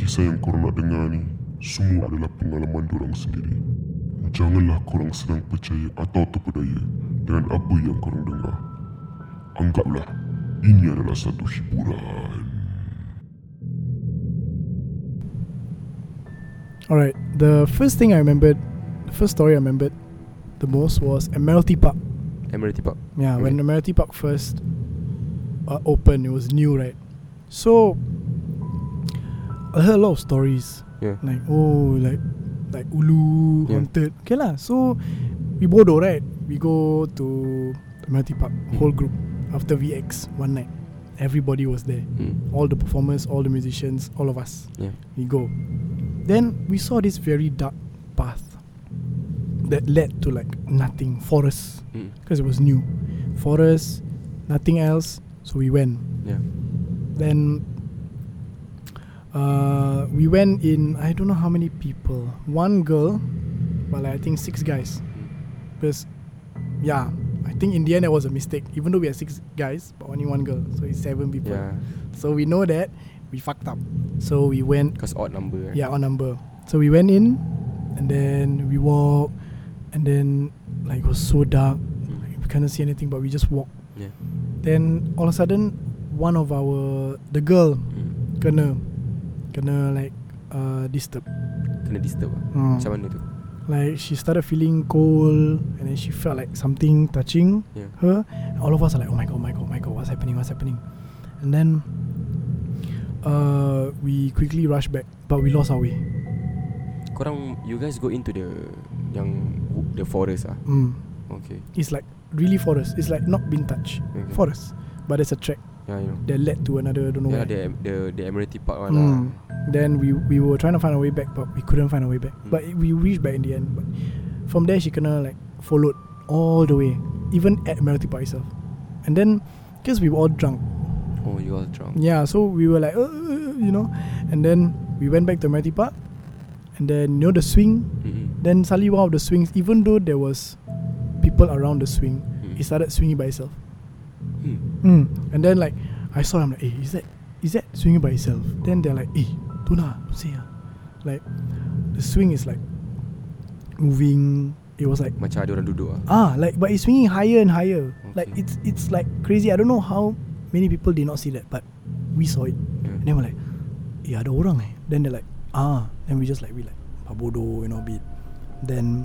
Kisah yang korang nak dengar ni Semua adalah pengalaman dorang sendiri Janganlah korang senang percaya atau terpedaya Dengan apa yang korang dengar Anggaplah Ini adalah satu hiburan Alright, the first thing I remembered, the first story I remembered the most was Admiralty Park. Admiralty Park. Yeah, when Okay. Admiralty Park first uh, opened, it was new, right? So I heard a lot of stories Yeah. like oh, like like Ulu Yeah. haunted. Okay lah. So we bodoh, right? We go to Admiralty Park, whole group after VX one night. Everybody was there. Mm. All the performers, all the musicians, all of us. Yeah. We go. Then we saw this very dark path that led to like nothing, forest, Mm. because it was new. Forest, nothing else. So we went. Yeah. Then uh, we went in, I don't know how many people. One girl, but like, I think six guys. Because, yeah, I think in the end it was a mistake. Even though we had six guys, but only one girl. So it's seven people. Yeah. So we know that we fucked up. So we went Because odd number. yeah, on number. So we went in, and then we walked, and then like it was so dark, like, we couldn't see anything, but we just walked. Yeah. Then all of a sudden, one of our the girl Mm. kena kena like uh, disturb. Kena disturb lah. Hmm. Macam mana tu? Like she started feeling cold, and then she felt like something touching Yeah. her. And all of us are like, oh my god, oh my god, oh my god, what's happening? What's happening? And then uh, we quickly rushed back, but we lost our way. Korang, you guys go into the yang the forest ah. Mm. Okay. It's like really forest. It's like not been touched. okay. Forest. But there's a track Yeah, you know. that led to another don't know Yeah, where. the the the Admiralty Park one lah. Mm. Then we we were trying to find our way back, but we couldn't find our way back. Mm. But we reached back in the end. But from there, she kinda like followed all the way, even at Admiralty Park itself. And then, because we were all drunk, Oh, you all drunk. yeah, so we were like, uh, you know, and then we went back to Admiralty Park, and then you know the swing. Mm-mm. Then suddenly one of the swings, even though there was people around the swing, Mm. it started swinging by itself. Mm. And then like I saw I'm like, hey, is that is that swinging by itself? Then they're like, hey, Tuna, don't say ah. Like the swing is like moving. It was like Macam ada orang duduk ah. ah, like but it's swinging higher and higher. Like Okay. it's it's like crazy. I don't know how many people did not see that, but we saw it. Yeah. And then we're like, eh ada orang eh. Then they're like, ah. Then we just like we like bodoh, you know, bit. Then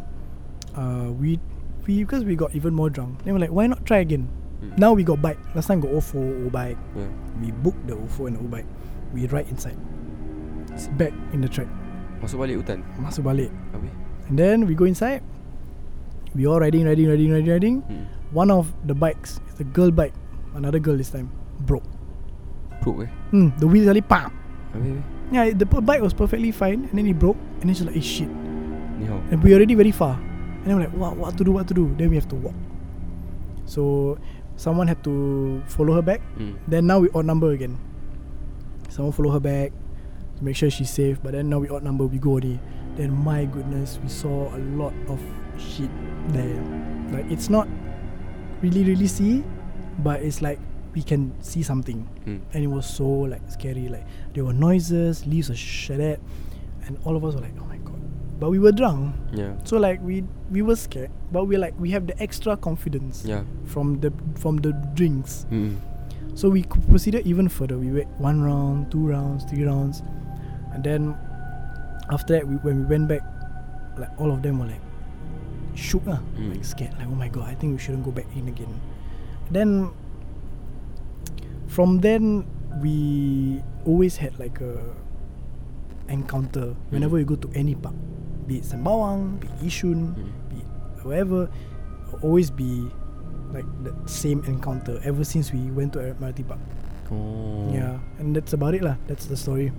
uh, we we because we got even more drunk. Then we're like, why not try again? Mm. Now we got bike. Last time got OFO, O bike. Yeah. We booked the OFO and the O bike. We ride inside. It's back in the track. Masuk balik hutan. Masuk balik. Habis? And then we go inside. We all riding, riding, riding, riding, riding. Hmm. One of the bikes, it's a girl bike. Another girl this time broke. Broke eh? Hmm, the wheel suddenly pam. Habis? Yeah, the bike was perfectly fine, and then it broke, and then she's like, "Eh shit!" Ni how? And we already very far, and then we're like, "What? What to do? What to do?" Then we have to walk. So someone had to follow her back. Hmm. Then now we odd number again. Someone follow her back to make sure she's safe. But then now we odd number, we go already. Then my goodness, we saw a lot of shit there. Like it's not really really see, but it's like we can see something, Hmm. and it was so like scary. Like there were noises, leaves were shattered, and all of us were like, oh my god. But we were drunk, Yeah. so like we we were scared, but we like we have the extra confidence Yeah. from the from the drinks. Hmm. So we proceeded even further. We went one round, two rounds, three rounds, and then after that, we, when we went back, like all of them were like shook, ah, Mm. like scared, like oh my god, I think we shouldn't go back in again. Then from then we always had like a encounter whenever Mm. we go to any park, be it Sembawang, be it Yishun, Hmm. be it wherever, always be like the same encounter ever since we went to Admiralty Park. Oh. Yeah, and that's about it lah. That's the story.